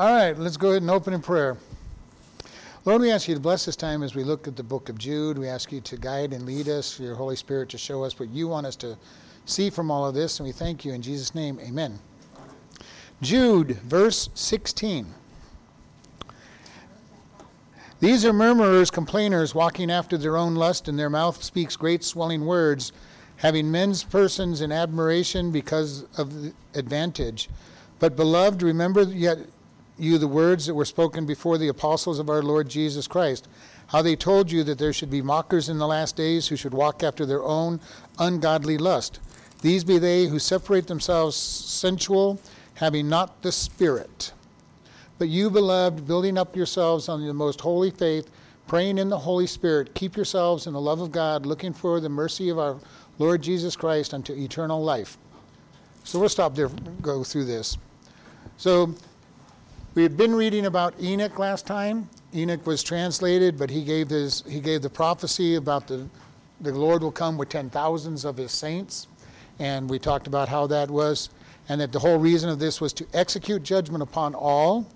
All right, let's go ahead and open in prayer. Lord, we ask you to bless this time as we look at the book of Jude. We ask you to guide and lead us, your Holy Spirit to show us what you want us to see from all of this. And we thank you in Jesus' name. Amen. Jude, verse 16. These are murmurers, complainers, walking after their own lust, and their mouth speaks great swelling words, having men's persons in admiration because of advantage. But, beloved, remember yet you the words that were spoken before the apostles of our Lord Jesus Christ, how they told you that there should be mockers in the last days who should walk after their own ungodly lust. These be they who separate themselves sensual, having not the Spirit. But you, beloved, building up yourselves on the most holy faith, praying in the Holy Spirit, keep yourselves in the love of God, looking for the mercy of our Lord Jesus Christ unto eternal life. So we'll stop there, go through this. So we had been reading about Enoch last time. Enoch was translated, but he gave his he gave the prophecy about the the Lord will come with ten thousands of his saints, and we talked about how that was, and that the whole reason of this was to execute judgment upon all,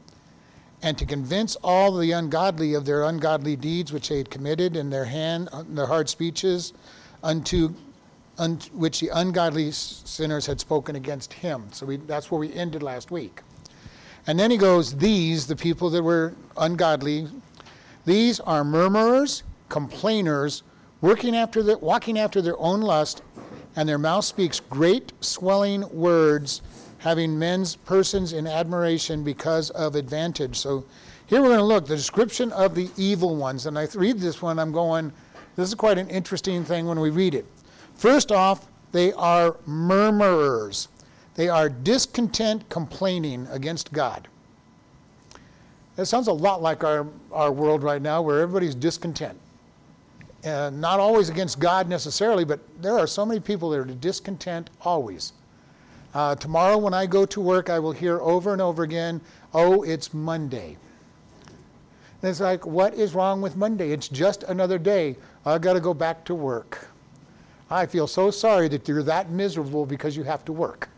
and to convince all the ungodly of their ungodly deeds which they had committed in their hand, their hard speeches, unto un, which the ungodly sinners had spoken against him. So we, that's where we ended last week. And then he goes, These, the people that were ungodly, these are murmurers, complainers, working after the, walking after their own lust, and their mouth speaks great swelling words, having men's persons in admiration because of advantage. So here we're going to look the description of the evil ones. And I read this one, I'm going, this is quite an interesting thing when we read it. First off, they are murmurers. They are discontent, complaining against God. That sounds a lot like our, our world right now where everybody's discontent. And not always against God necessarily, but there are so many people that are discontent always. Uh, tomorrow, when I go to work, I will hear over and over again, oh, it's Monday. And it's like, what is wrong with Monday? It's just another day. I've got to go back to work. I feel so sorry that you're that miserable because you have to work.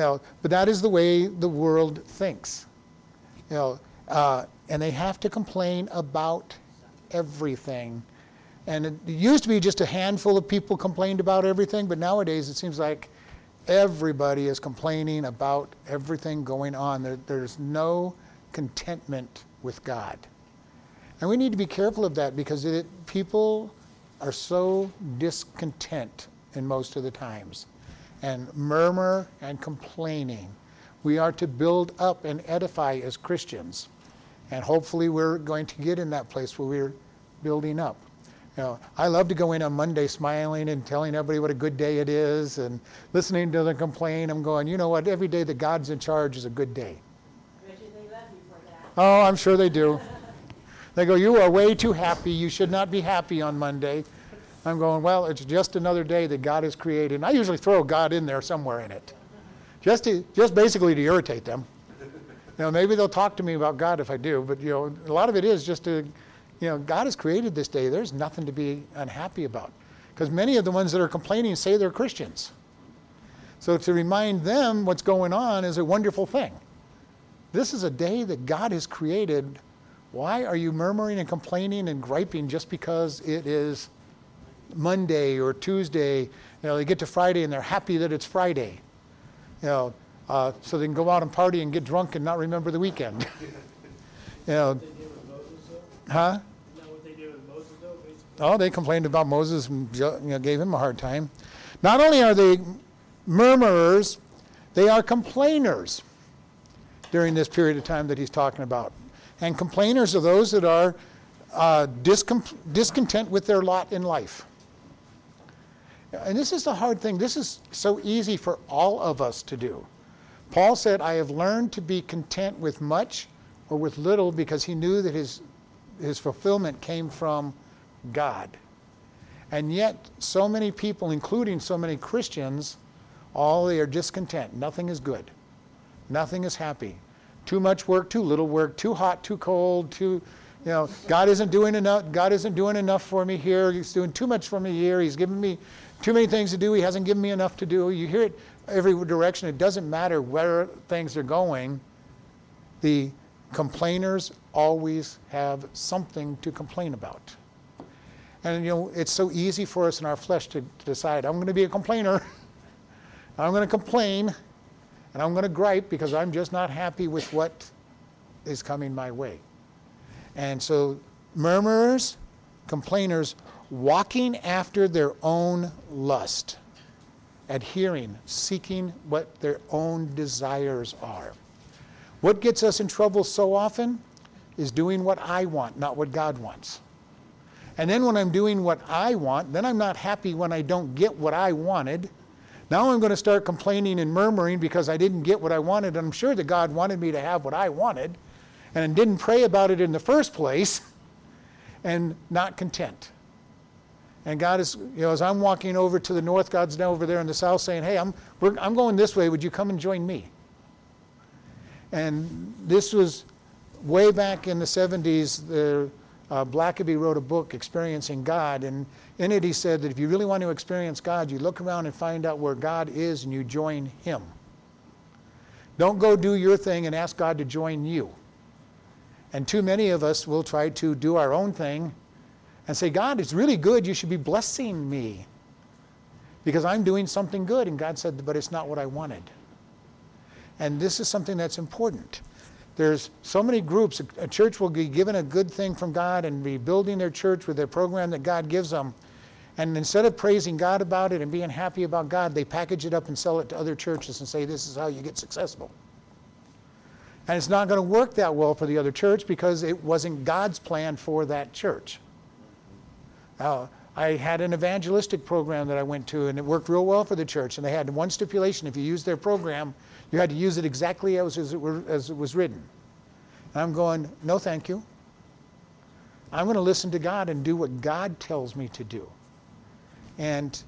You know, but that is the way the world thinks. You know, uh, and they have to complain about everything. And it used to be just a handful of people complained about everything, but nowadays it seems like everybody is complaining about everything going on. There, there's no contentment with God. And we need to be careful of that because it, people are so discontent in most of the times and murmur and complaining. We are to build up and edify as Christians. And hopefully we're going to get in that place where we're building up. You know, I love to go in on Monday smiling and telling everybody what a good day it is and listening to them complain. I'm going, you know what, every day that God's in charge is a good day. Oh, I'm sure they do. They go, You are way too happy. You should not be happy on Monday. I'm going, well, it's just another day that God has created. And I usually throw God in there somewhere in it, just to, just basically to irritate them. You know, maybe they'll talk to me about God if I do, but you know, a lot of it is just to, you know, God has created this day. There's nothing to be unhappy about, because many of the ones that are complaining say they're Christians. So to remind them what's going on is a wonderful thing. This is a day that God has created. Why are you murmuring and complaining and griping just because it is Monday or Tuesday. You know, they get to Friday and they're happy that it's Friday. You know, uh, so they can go out and party and get drunk and not remember the weekend. you know, huh? Oh, they complained about Moses and you know, gave him a hard time. Not only are they murmurers, they are complainers during this period of time that he's talking about. And complainers are those that are uh, discom- discontent with their lot in life. And this is the hard thing. This is so easy for all of us to do. Paul said, I have learned to be content with much or with little because he knew that his, his fulfillment came from God. And yet, so many people, including so many Christians, all they are discontent. Nothing is good. Nothing is happy. Too much work, too little work, too hot, too cold, too, you know, God isn't doing enough. God isn't doing enough for me here. He's doing too much for me here. He's giving me too many things to do. He hasn't given me enough to do. You hear it every direction. It doesn't matter where things are going. The complainers always have something to complain about. And you know, it's so easy for us in our flesh to, to decide, I'm going to be a complainer. I'm going to complain and I'm going to gripe because I'm just not happy with what is coming my way. And so, murmurers, complainers, walking after their own lust, adhering, seeking what their own desires are. What gets us in trouble so often is doing what I want, not what God wants. And then when I'm doing what I want, then I'm not happy when I don't get what I wanted. Now I'm going to start complaining and murmuring because I didn't get what I wanted. I'm sure that God wanted me to have what I wanted and didn't pray about it in the first place and not content. And God is, you know, as I'm walking over to the north, God's now over there in the south saying, hey, I'm, I'm going this way. Would you come and join me? And this was way back in the 70s. The, uh, Blackaby wrote a book, Experiencing God. And in it, he said that if you really want to experience God, you look around and find out where God is and you join Him. Don't go do your thing and ask God to join you. And too many of us will try to do our own thing and say, God, it's really good. You should be blessing me because I'm doing something good. And God said, but it's not what I wanted. And this is something that's important. There's so many groups. A church will be given a good thing from God and be building their church with their program that God gives them. And instead of praising God about it and being happy about God, they package it up and sell it to other churches and say, this is how you get successful. And it's not going to work that well for the other church because it wasn't God's plan for that church. Uh, I had an evangelistic program that I went to, and it worked real well for the church. And they had one stipulation if you used their program, you had to use it exactly as, as, it, were, as it was written. And I'm going, no, thank you. I'm going to listen to God and do what God tells me to do. And,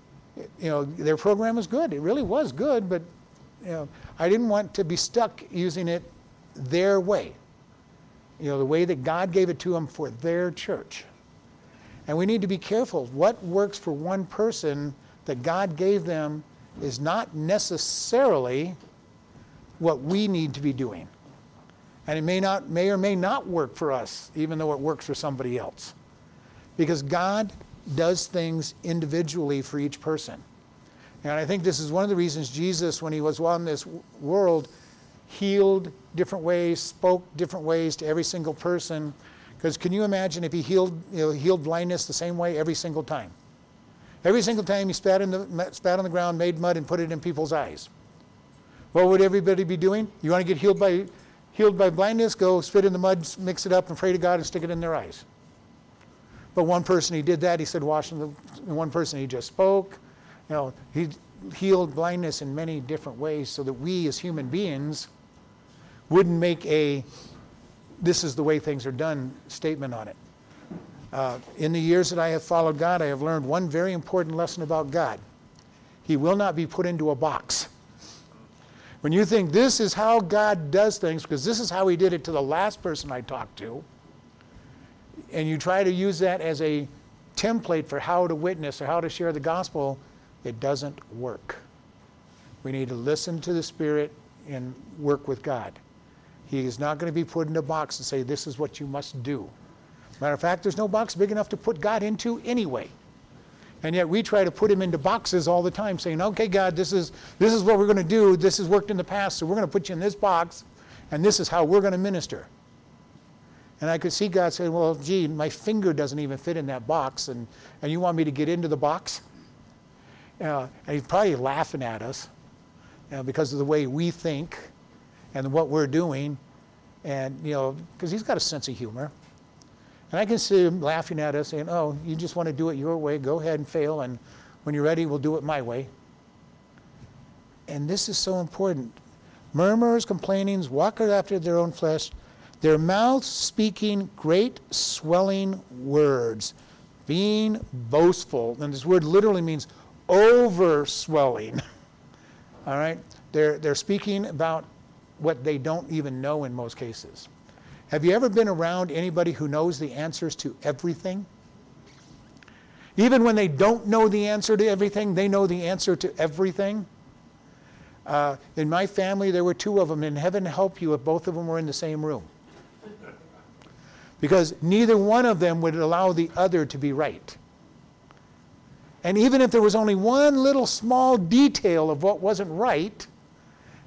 you know, their program was good. It really was good, but, you know, I didn't want to be stuck using it their way. You know, the way that God gave it to them for their church. And we need to be careful. What works for one person that God gave them is not necessarily what we need to be doing. And it may not may or may not work for us, even though it works for somebody else. Because God does things individually for each person. And I think this is one of the reasons Jesus, when he was on this world, healed different ways, spoke different ways to every single person. Because can you imagine if he healed, you know, healed blindness the same way every single time? Every single time he spat, in the, spat on the ground, made mud, and put it in people's eyes. What would everybody be doing? You want to get healed by, healed by blindness? Go spit in the mud, mix it up, and pray to God and stick it in their eyes. But one person he did that. He said, washing the. One person he just spoke. You know, he healed blindness in many different ways, so that we as human beings wouldn't make a "this is the way things are done" statement on it. Uh, in the years that I have followed God, I have learned one very important lesson about God. He will not be put into a box. When you think this is how God does things, because this is how He did it to the last person I talked to, and you try to use that as a template for how to witness or how to share the gospel, it doesn't work. We need to listen to the Spirit and work with God. He is not going to be put in a box and say, This is what you must do. Matter of fact, there's no box big enough to put God into anyway. And yet we try to put him into boxes all the time, saying, okay, God, this is, this is what we're going to do. This has worked in the past, so we're going to put you in this box, and this is how we're going to minister. And I could see God saying, well, gee, my finger doesn't even fit in that box, and, and you want me to get into the box? Uh, and he's probably laughing at us know, because of the way we think and what we're doing. And, you know, because he's got a sense of humor. And I can see him laughing at us saying, Oh, you just want to do it your way. Go ahead and fail. And when you're ready, we'll do it my way. And this is so important. Murmurers, complainings, walkers after their own flesh, their mouths speaking great swelling words, being boastful. And this word literally means over swelling. All right? They're, they're speaking about what they don't even know in most cases. Have you ever been around anybody who knows the answers to everything? Even when they don't know the answer to everything, they know the answer to everything. Uh, in my family, there were two of them, and heaven help you if both of them were in the same room. Because neither one of them would allow the other to be right. And even if there was only one little small detail of what wasn't right,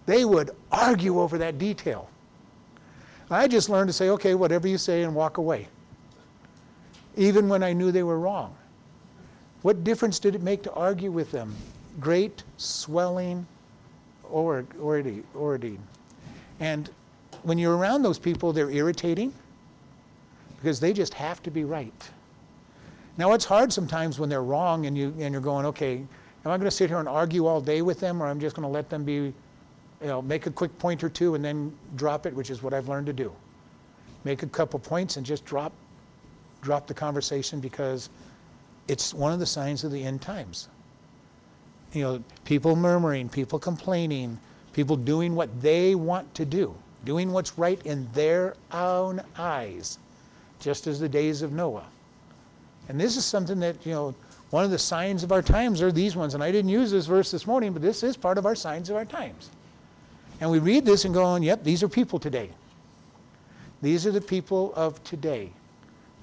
they would argue over that detail. I just learned to say, okay, whatever you say, and walk away. Even when I knew they were wrong. What difference did it make to argue with them? Great, swelling orating. And when you're around those people, they're irritating because they just have to be right. Now, it's hard sometimes when they're wrong and, you, and you're going, okay, am I going to sit here and argue all day with them or I'm just going to let them be, you know, make a quick point or two and then drop it, which is what I've learned to do. Make a couple points and just drop, drop the conversation because it's one of the signs of the end times. You know, people murmuring, people complaining, people doing what they want to do, doing what's right in their own eyes, just as the days of Noah. And this is something that, you know, one of the signs of our times are these ones. And I didn't use this verse this morning, but this is part of our signs of our times. And we read this and go on, yep, these are people today. These are the people of today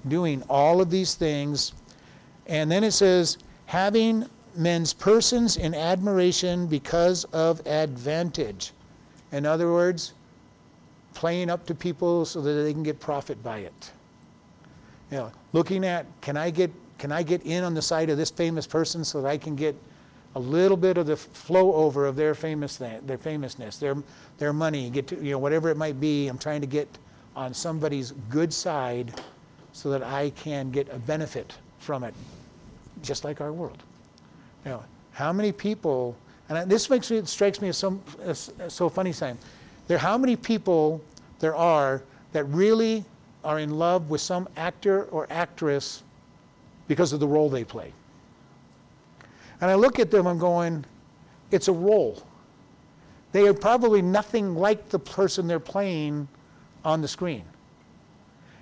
doing all of these things. And then it says, having men's persons in admiration because of advantage. In other words, playing up to people so that they can get profit by it. You know, looking at can I get can I get in on the side of this famous person so that I can get a little bit of the flow over of their famous their famousness, their their money, get to you know whatever it might be. I'm trying to get on somebody's good side so that I can get a benefit from it, just like our world. Now, how many people, and this makes me, strikes me as so, as, as so funny saying, there how many people there are that really are in love with some actor or actress because of the role they play. And I look at them, I'm going, it's a role. They are probably nothing like the person they're playing on the screen.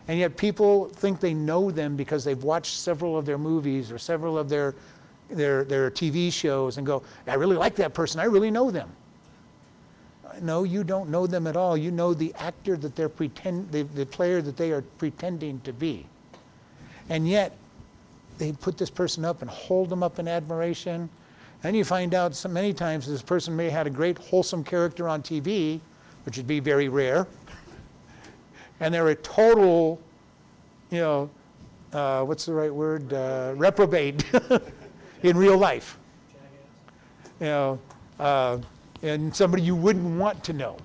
And yet people think they know them because they've watched several of their movies or several of their their, their TV shows and go, I really like that person, I really know them. No, you don't know them at all. You know the actor that they're pretend, the, the player that they are pretending to be. And yet, they put this person up and hold them up in admiration. And you find out so many times this person may have had a great wholesome character on TV, which would be very rare. And they're a total, you know, uh, what's the right word? Uh, reprobate. in real life. You know, uh, and somebody you wouldn't want to know.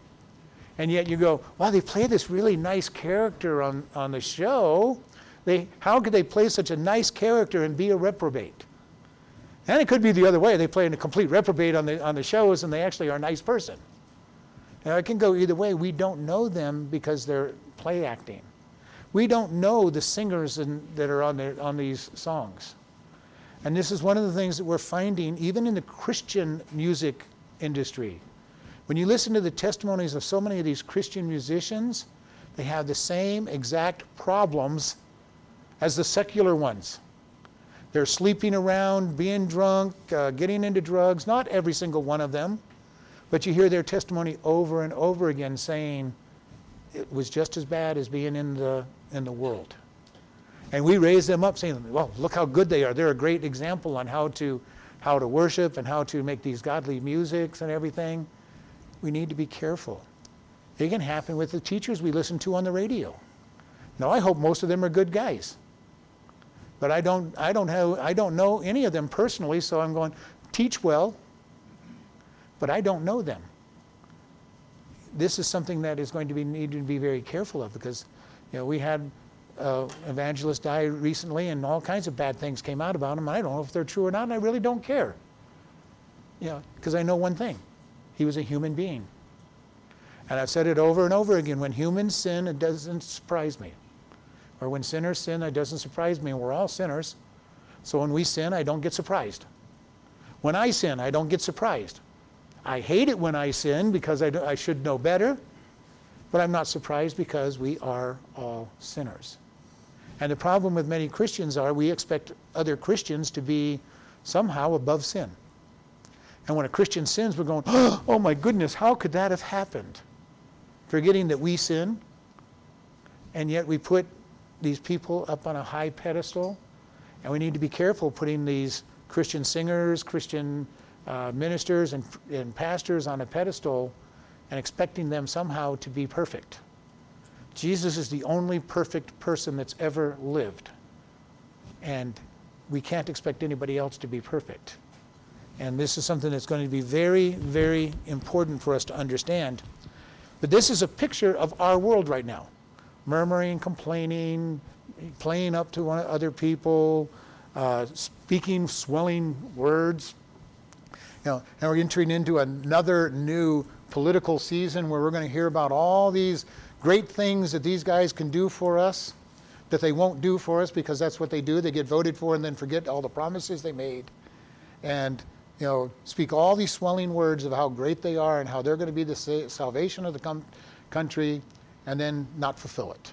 And yet you go, wow, they play this really nice character on, on the show. They, how could they play such a nice character and be a reprobate? And it could be the other way. They play a complete reprobate on the, on the shows and they actually are a nice person. Now, it can go either way. We don't know them because they're play acting. We don't know the singers in, that are on, their, on these songs. And this is one of the things that we're finding even in the Christian music industry. When you listen to the testimonies of so many of these Christian musicians, they have the same exact problems as the secular ones. They're sleeping around, being drunk, uh, getting into drugs, not every single one of them, but you hear their testimony over and over again saying it was just as bad as being in the, in the world. And we raise them up saying, well, look how good they are. They're a great example on how to, how to worship and how to make these godly musics and everything. We need to be careful. It can happen with the teachers we listen to on the radio. Now, I hope most of them are good guys. But I don't, I don't, have, I don't know any of them personally, so I'm going, teach well, but I don't know them. This is something that is going to be needed to be very careful of because you know, we had uh, evangelist died recently, and all kinds of bad things came out about him. I don't know if they're true or not, and I really don't care. You know, because I know one thing: he was a human being. And I've said it over and over again: when humans sin, it doesn't surprise me, or when sinners sin, it doesn't surprise me. We're all sinners, so when we sin, I don't get surprised. When I sin, I don't get surprised. I hate it when I sin because I, do, I should know better, but I'm not surprised because we are all sinners. And the problem with many Christians are we expect other Christians to be somehow above sin. And when a Christian sins, we're going, oh my goodness, how could that have happened? Forgetting that we sin, and yet we put these people up on a high pedestal. And we need to be careful putting these Christian singers, Christian uh, ministers, and, and pastors on a pedestal and expecting them somehow to be perfect. Jesus is the only perfect person that's ever lived. And we can't expect anybody else to be perfect. And this is something that's going to be very, very important for us to understand. But this is a picture of our world right now murmuring, complaining, playing up to other people, uh, speaking swelling words. You know, and we're entering into another new political season where we're going to hear about all these great things that these guys can do for us that they won't do for us because that's what they do. They get voted for and then forget all the promises they made. And you know, speak all these swelling words of how great they are and how they're going to be the salvation of the com- country and then not fulfill it.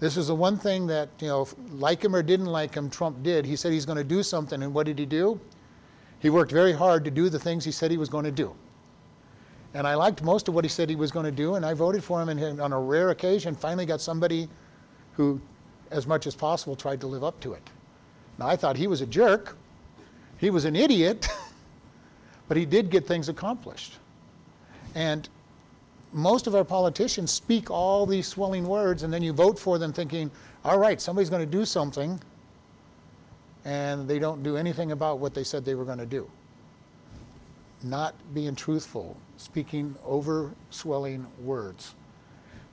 This is the one thing that, you know, like him or didn't like him, Trump did. He said he's going to do something, and what did he do? He worked very hard to do the things he said he was going to do. And I liked most of what he said he was going to do, and I voted for him, and on a rare occasion, finally got somebody who, as much as possible, tried to live up to it. Now, I thought he was a jerk, he was an idiot, but he did get things accomplished. And most of our politicians speak all these swelling words, and then you vote for them thinking, all right, somebody's going to do something, and they don't do anything about what they said they were going to do. Not being truthful, speaking over swelling words.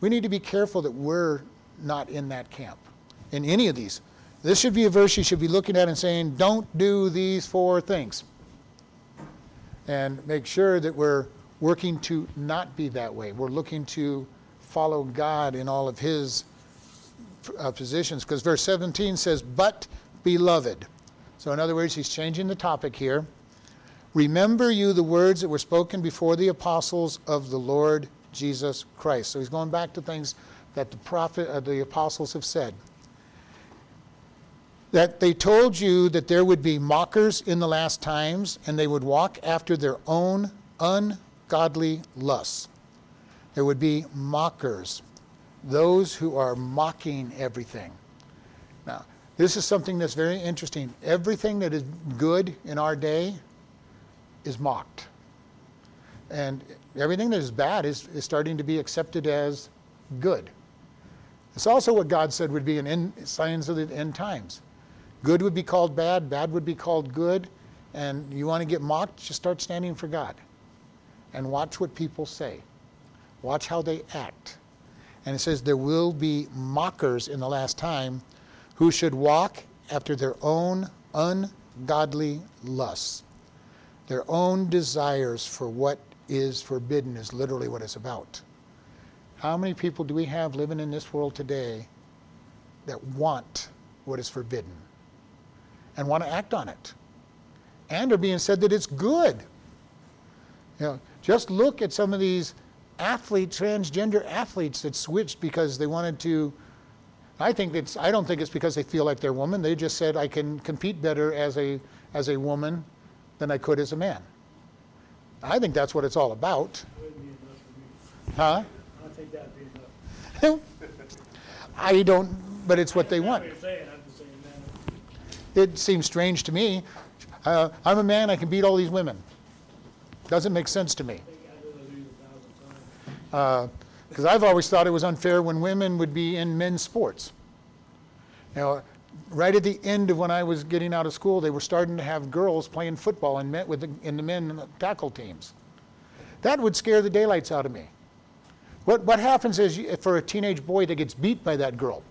We need to be careful that we're not in that camp, in any of these. This should be a verse you should be looking at and saying, don't do these four things. And make sure that we're working to not be that way. We're looking to follow God in all of His uh, positions. Because verse 17 says, But beloved. So, in other words, he's changing the topic here. Remember you the words that were spoken before the apostles of the Lord Jesus Christ. So he's going back to things that the prophet, uh, the apostles have said. That they told you that there would be mockers in the last times, and they would walk after their own un godly lusts. There would be mockers, those who are mocking everything. Now, this is something that's very interesting. Everything that is good in our day is mocked. And everything that is bad is, is starting to be accepted as good. It's also what God said would be an end, signs of the end times. Good would be called bad, bad would be called good, and you want to get mocked, just start standing for God and watch what people say. Watch how they act. And it says, There will be mockers in the last time who should walk after their own ungodly lusts. Their own desires for what is forbidden is literally what it's about. How many people do we have living in this world today that want what is forbidden and want to act on it? And are being said that it's good. You know, just look at some of these athletes, transgender athletes that switched because they wanted to. I think it's. I don't think it's because they feel like they're women. They just said I can compete better as a as a woman than I could as a man. I think that's what it's all about. Huh? I think that'd enough. I don't, but it's what they want. It seems strange to me. Uh, I'm a man. I can beat all these women. Doesn't make sense to me. Because uh, I've always thought it was unfair when women would be in men's sports. Know, right at the end of when I was getting out of school, they were starting to have girls playing football and met with the, in the men tackle teams. That would scare the daylights out of me. What, what happens is you, for a teenage boy that gets beat by that girl,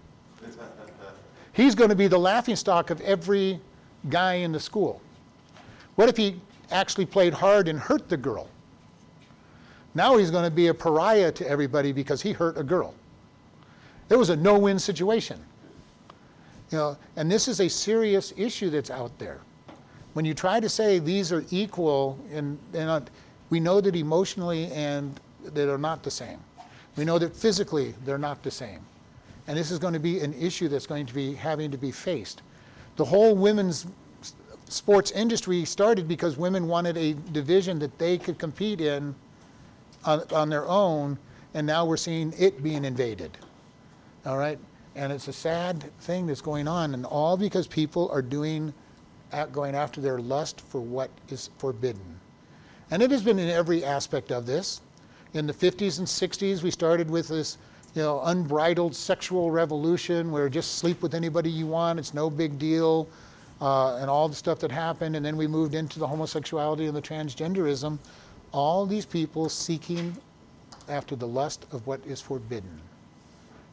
he's going to be the laughing stock of every guy in the school. What if he actually played hard and hurt the girl. Now he's going to be a pariah to everybody because he hurt a girl. It was a no-win situation. You know, and this is a serious issue that's out there. When you try to say these are equal, and, and we know that emotionally and they are not the same. We know that physically they're not the same. And this is going to be an issue that's going to be having to be faced. The whole women's sports industry started because women wanted a division that they could compete in on, on their own, and now we're seeing it being invaded. All right? And it's a sad thing that's going on, and all because people are doing, going after their lust for what is forbidden. And it has been in every aspect of this. In the 50s and 60s, we started with this you know, unbridled sexual revolution where just sleep with anybody you want, it's no big deal, uh, and all the stuff that happened. And then we moved into the homosexuality and the transgenderism. All these people seeking after the lust of what is forbidden,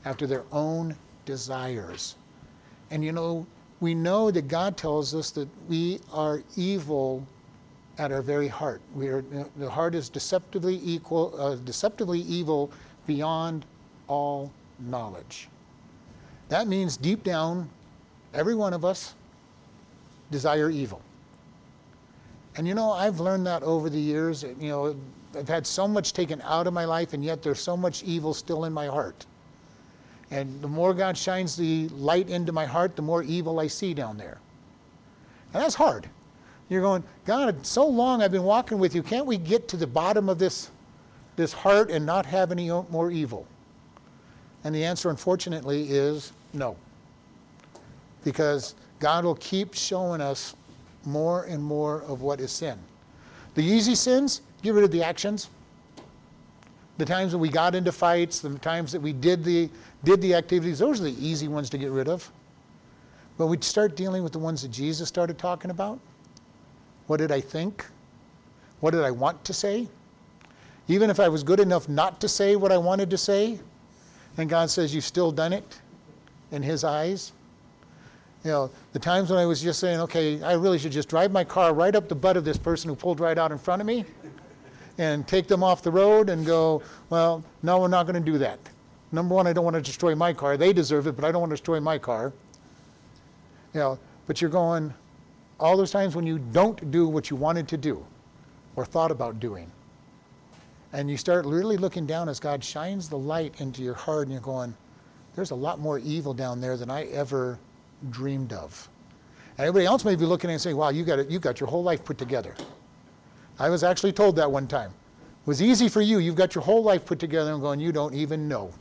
after their own desires. And you know, we know that God tells us that we are evil at our very heart. We are, the heart is deceptively equal, uh, deceptively evil beyond all knowledge. That means deep down, every one of us desire evil. And you know, I've learned that over the years. You know, I've had so much taken out of my life, and yet there's so much evil still in my heart. And the more God shines the light into my heart, the more evil I see down there. And that's hard. You're going, God, so long I've been walking with you. Can't we get to the bottom of this, this heart and not have any more evil? And the answer, unfortunately, is no. Because God will keep showing us more and more of what is sin. The easy sins, get rid of the actions. The times that we got into fights, the times that we did the, did the activities, those are the easy ones to get rid of. But we start dealing with the ones that Jesus started talking about. What did I think? What did I want to say? Even if I was good enough not to say what I wanted to say, and God says, You've still done it in His eyes. You know, the times when I was just saying, okay, I really should just drive my car right up the butt of this person who pulled right out in front of me and take them off the road and go, well, no, we're not going to do that. Number one, I don't want to destroy my car. They deserve it, but I don't want to destroy my car. You know, but you're going, all those times when you don't do what you wanted to do or thought about doing. And you start really looking down as God shines the light into your heart and you're going, there's a lot more evil down there than I ever dreamed of. Everybody else may be looking and saying, wow, you got, it, you got your whole life put together. I was actually told that one time. It was easy for you. You've got your whole life put together and going, you don't even know.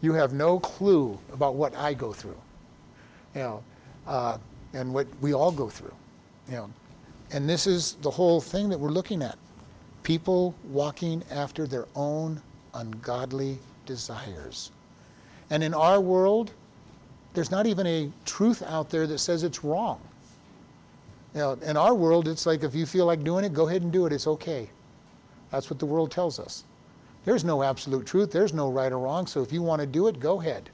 You have no clue about what I go through. You know, uh, and what we all go through. You know, and this is the whole thing that we're looking at. People walking after their own ungodly desires. And in our world, there's not even a truth out there that says it's wrong. You know, in our world, it's like if you feel like doing it, go ahead and do it. It's okay. That's what the world tells us. There's no absolute truth. There's no right or wrong. So if you want to do it, go ahead.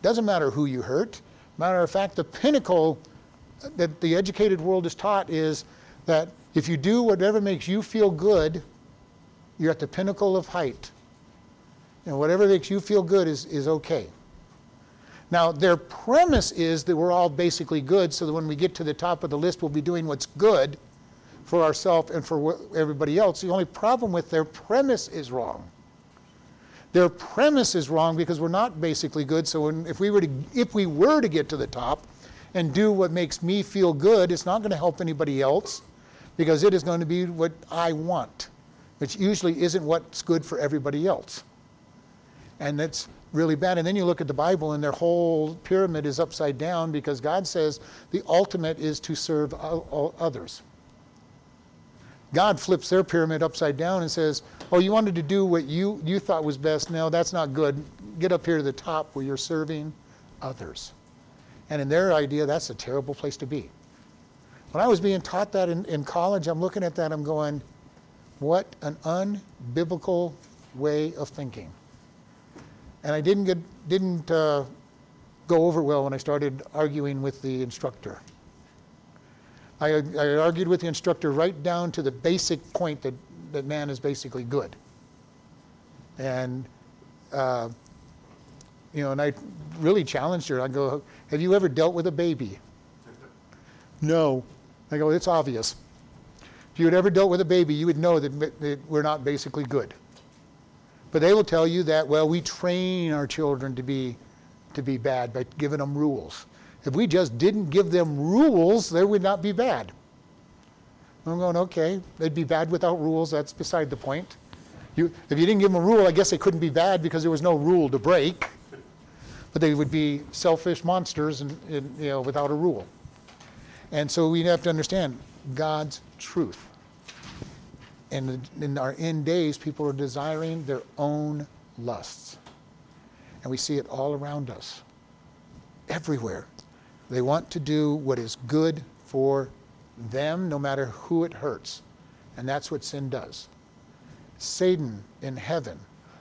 Doesn't matter who you hurt. Matter of fact, the pinnacle that the educated world is taught is that if you do whatever makes you feel good, you're at the pinnacle of height. And whatever makes you feel good is, is okay. Now, their premise is that we're all basically good, so that when we get to the top of the list, we'll be doing what's good for ourselves and for everybody else. The only problem with their premise is wrong. Their premise is wrong because we're not basically good. So when, if we were to if we were to get to the top and do what makes me feel good, it's not going to help anybody else because it is going to be what I want, which usually isn't what's good for everybody else. And that's really bad. And then you look at the Bible and their whole pyramid is upside down because God says the ultimate is to serve others. God flips their pyramid upside down and says, Oh, you wanted to do what you, you thought was best. No, that's not good. Get up here to the top where you're serving others. And in their idea, that's a terrible place to be. When I was being taught that in, in college, I'm looking at that, I'm going, what an unbiblical way of thinking. And I didn't, get, didn't uh, go over well when I started arguing with the instructor. I, I argued with the instructor right down to the basic point that, that man is basically good. And, uh, you know, and I really challenged her. I go, Have you ever dealt with a baby? no. I go, It's obvious. If you had ever dealt with a baby, you would know that, that we're not basically good. But they will tell you that, well, we train our children to be, to be bad by giving them rules If we just didn't give them rules, they would not be bad. I'm going, okay, they'd be bad without rules. That's beside the point. You, if you didn't give them a rule, I guess they couldn't be bad because there was no rule to break. But they would be selfish monsters and, and you know, without a rule. And so we have to understand God's truth. And in our end days, people are desiring their own lusts. And we see it all around us, everywhere. They want to do what is good for them, no matter who it hurts. And that's what sin does. Satan in heaven,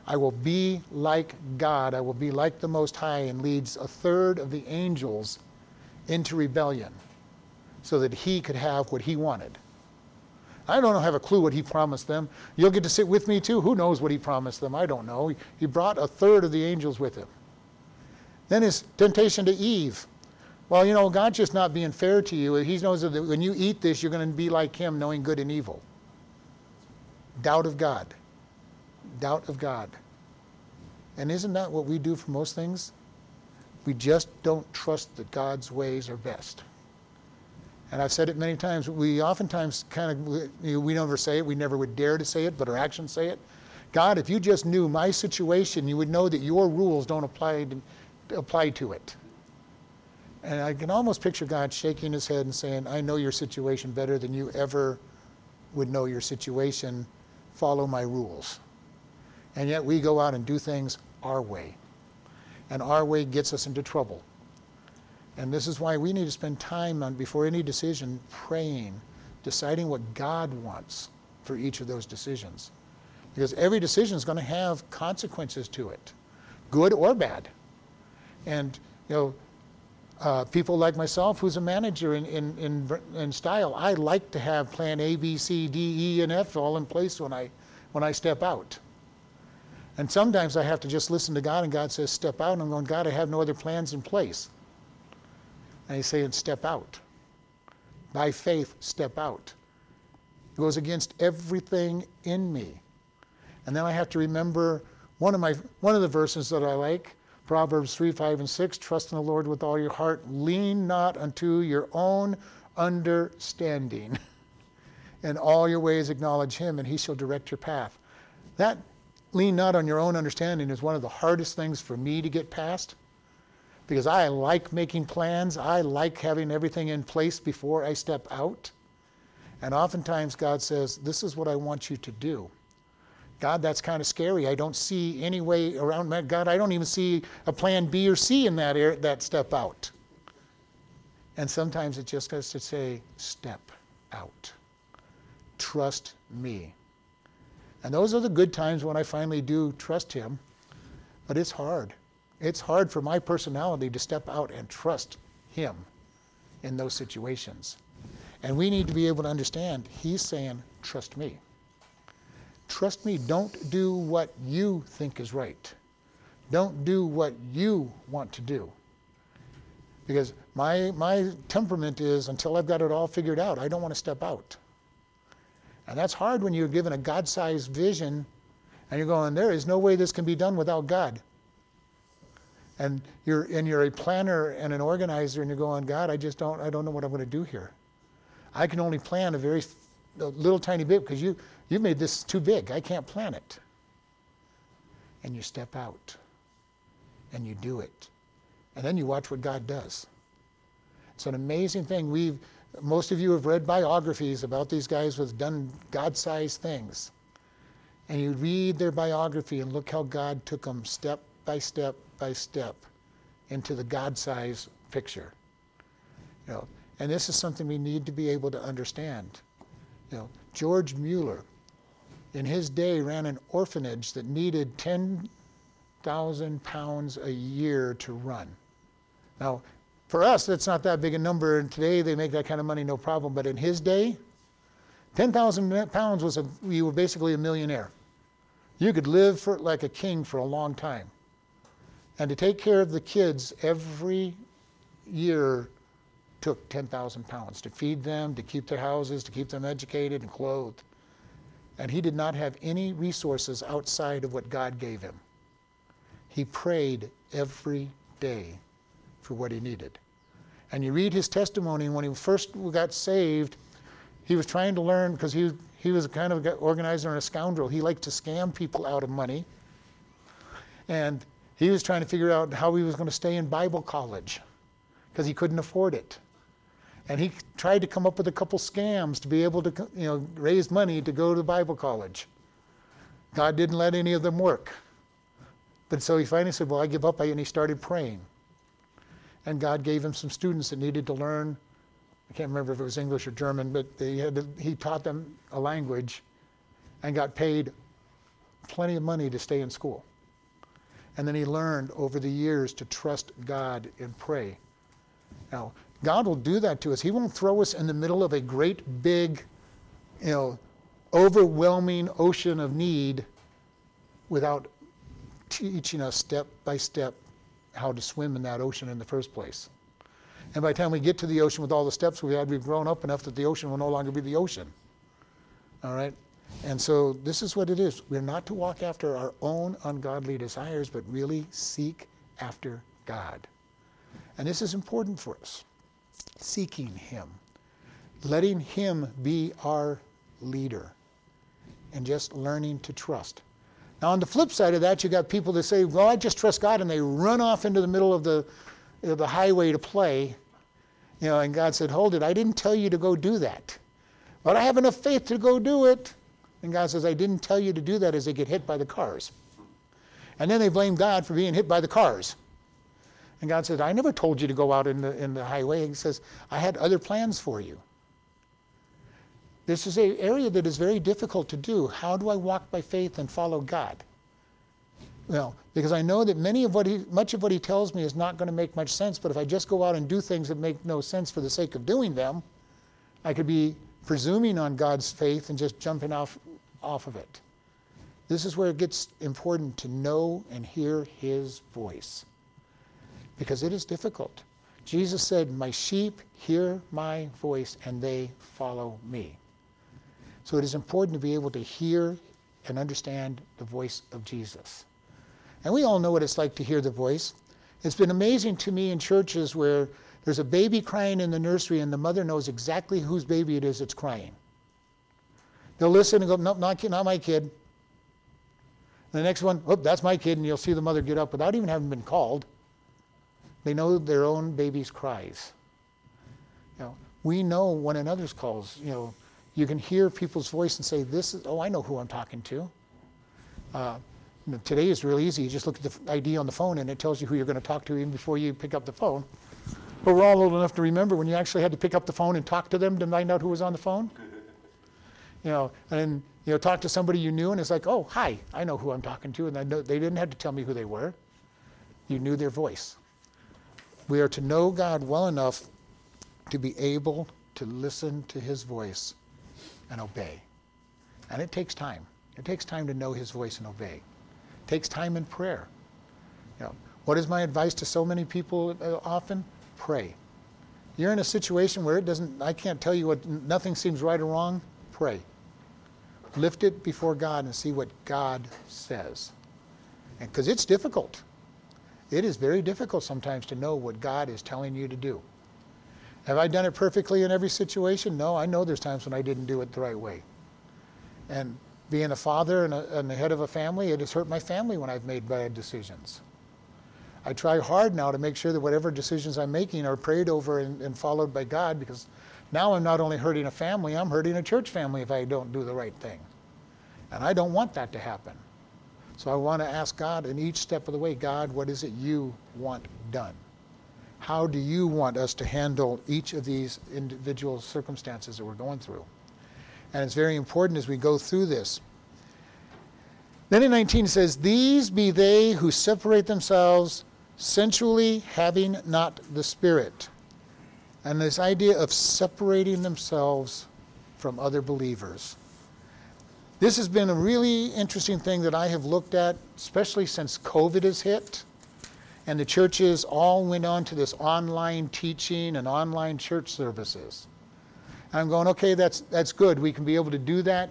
I will be like God, I will be like the Most High, and leads a third of the angels into rebellion so that he could have what he wanted. I don't have a clue what he promised them. You'll get to sit with me too. Who knows what he promised them? I don't know. He brought a third of the angels with him. Then his temptation to Eve. Well, you know, God's just not being fair to you. He knows that when you eat this, you're going to be like him, knowing good and evil. Doubt of God. Doubt of God. And isn't that what we do for most things? We just don't trust that God's ways are best. And I've said it many times. We oftentimes kind of, we, we never say it, we never would dare to say it, but our actions say it. God, if you just knew my situation, you would know that your rules don't apply to, apply to it. And I can almost picture God shaking his head and saying, I know your situation better than you ever would know your situation. Follow my rules. And yet we go out and do things our way. And our way gets us into trouble. And this is why we need to spend time on, before any decision praying, deciding what God wants for each of those decisions. Because every decision is going to have consequences to it, good or bad. And, you know, uh, people like myself, who's a manager in, in, in, in, style, I like to have plan A, B, C, D, E, and F all in place when I, when I step out. And sometimes I have to just listen to God, and God says, Step out. And I'm going, God, I have no other plans in place. And he's saying, step out. By faith, step out. It goes against everything in me. And then I have to remember one of my one of the verses that I like, Proverbs 3, 5, and 6, trust in the Lord with all your heart, lean not unto your own understanding. In all your ways acknowledge him, and he shall direct your path. That lean not on your own understanding is one of the hardest things for me to get past because I like making plans. I like having everything in place before I step out. And oftentimes God says, This is what I want you to do. God, that's kind of scary. I don't see any way around. God, I don't even see a plan B or C in that, that step out. And sometimes it just has to say, Step out. Trust me. And those are the good times when I finally do trust Him. But it's hard it's hard for my personality to step out and trust him in those situations. And we need to be able to understand he's saying, trust me. Trust me. Don't do what you think is right. Don't do what you want to do. Because my, my temperament is until I've got it all figured out, I don't want to step out. And that's hard when you're given a God sized vision and you're going, there is no way this can be done without God and you're and you're a planner and an organizer and you're going god i just don't i don't know what i'm going to do here. I can only plan a very a little tiny bit because you you made this too big. I can't plan it. And you step out and you do it. And then you watch what god does. It's an amazing thing. We've most of you have read biographies about these guys who've done god-sized things. And you read their biography and look how god took them step by step by step into the God size picture. You know, and this is something we need to be able to understand. You know, George Mueller, in his day, ran an orphanage that needed 10,000 pounds a year to run. Now, for us, that's not that big a number, and today they make that kind of money no problem. But in his day, 10,000 pounds was a, you were basically a millionaire. You could live for, like a king for a long time. And to take care of the kids every year took 10,000 pounds to feed them, to keep their houses, to keep them educated and clothed. And he did not have any resources outside of what God gave him. He prayed every day for what he needed. And you read his testimony, when he first got saved, he was trying to learn because he, he was kind of an organizer and a scoundrel. He liked to scam people out of money. And he was trying to figure out how he was going to stay in Bible college because he couldn't afford it. And he tried to come up with a couple scams to be able to you know, raise money to go to Bible college. God didn't let any of them work. But so he finally said, Well, I give up. And he started praying. And God gave him some students that needed to learn. I can't remember if it was English or German, but to, he taught them a language and got paid plenty of money to stay in school. And then he learned over the years to trust God and pray. Now, God will do that to us. He won't throw us in the middle of a great big, you know, overwhelming ocean of need without teaching us step by step how to swim in that ocean in the first place. And by the time we get to the ocean with all the steps we had, we've grown up enough that the ocean will no longer be the ocean. All right? And so this is what it is. We're not to walk after our own ungodly desires, but really seek after God. And this is important for us seeking Him, letting Him be our leader, and just learning to trust. Now, on the flip side of that, you got people that say, Well, I just trust God, and they run off into the middle of the, of the highway to play. You know, and God said, Hold it, I didn't tell you to go do that. But I have enough faith to go do it. And God says, I didn't tell you to do that as they get hit by the cars. And then they blame God for being hit by the cars. And God says, I never told you to go out in the, in the highway. He says, I had other plans for you. This is an area that is very difficult to do. How do I walk by faith and follow God? Well, because I know that many of what he, much of what he tells me is not going to make much sense, but if I just go out and do things that make no sense for the sake of doing them, I could be presuming on God's faith and just jumping off, off of it. This is where it gets important to know and hear his voice because it is difficult. Jesus said, My sheep hear my voice and they follow me. So it is important to be able to hear and understand the voice of Jesus. And we all know what it's like to hear the voice. It's been amazing to me in churches where there's a baby crying in the nursery and the mother knows exactly whose baby it is that's crying. They'll listen and go, Nope, not, not my kid. The next one, oh, that's my kid, and you'll see the mother get up without even having been called. They know their own baby's cries. You know, we know one another's calls. You know, you can hear people's voice and say, "This is oh, I know who I'm talking to." Uh, you know, today is really easy. You just look at the ID on the phone, and it tells you who you're going to talk to even before you pick up the phone. But we're all old enough to remember when you actually had to pick up the phone and talk to them to find out who was on the phone. You know, and then you know, talk to somebody you knew, and it's like, "Oh, hi, I know who I'm talking to," and know, they didn't have to tell me who they were. You knew their voice. We are to know God well enough to be able to listen to his voice and obey. And it takes time. It takes time to know his voice and obey. It takes time in prayer. You know, what is my advice to so many people uh, often? Pray. You're in a situation where it doesn't I can't tell you what nothing seems right or wrong. Pray. Lift it before God and see what God says. Because it's difficult. It is very difficult sometimes to know what God is telling you to do. Have I done it perfectly in every situation? No, I know there's times when I didn't do it the right way. And being a father and, a, and the head of a family, it has hurt my family when I've made bad decisions. I try hard now to make sure that whatever decisions I'm making are prayed over and, and followed by God because now I'm not only hurting a family, I'm hurting a church family if I don't do the right thing. And I don't want that to happen. So I want to ask God in each step of the way God, what is it you want done? How do you want us to handle each of these individual circumstances that we're going through? And it's very important as we go through this. Then in 19 it says, These be they who separate themselves sensually, having not the Spirit. And this idea of separating themselves from other believers. This has been a really interesting thing that I have looked at, especially since COVID has hit. And the churches all went on to this online teaching and online church services. I'm going, okay, that's, that's good. We can be able to do that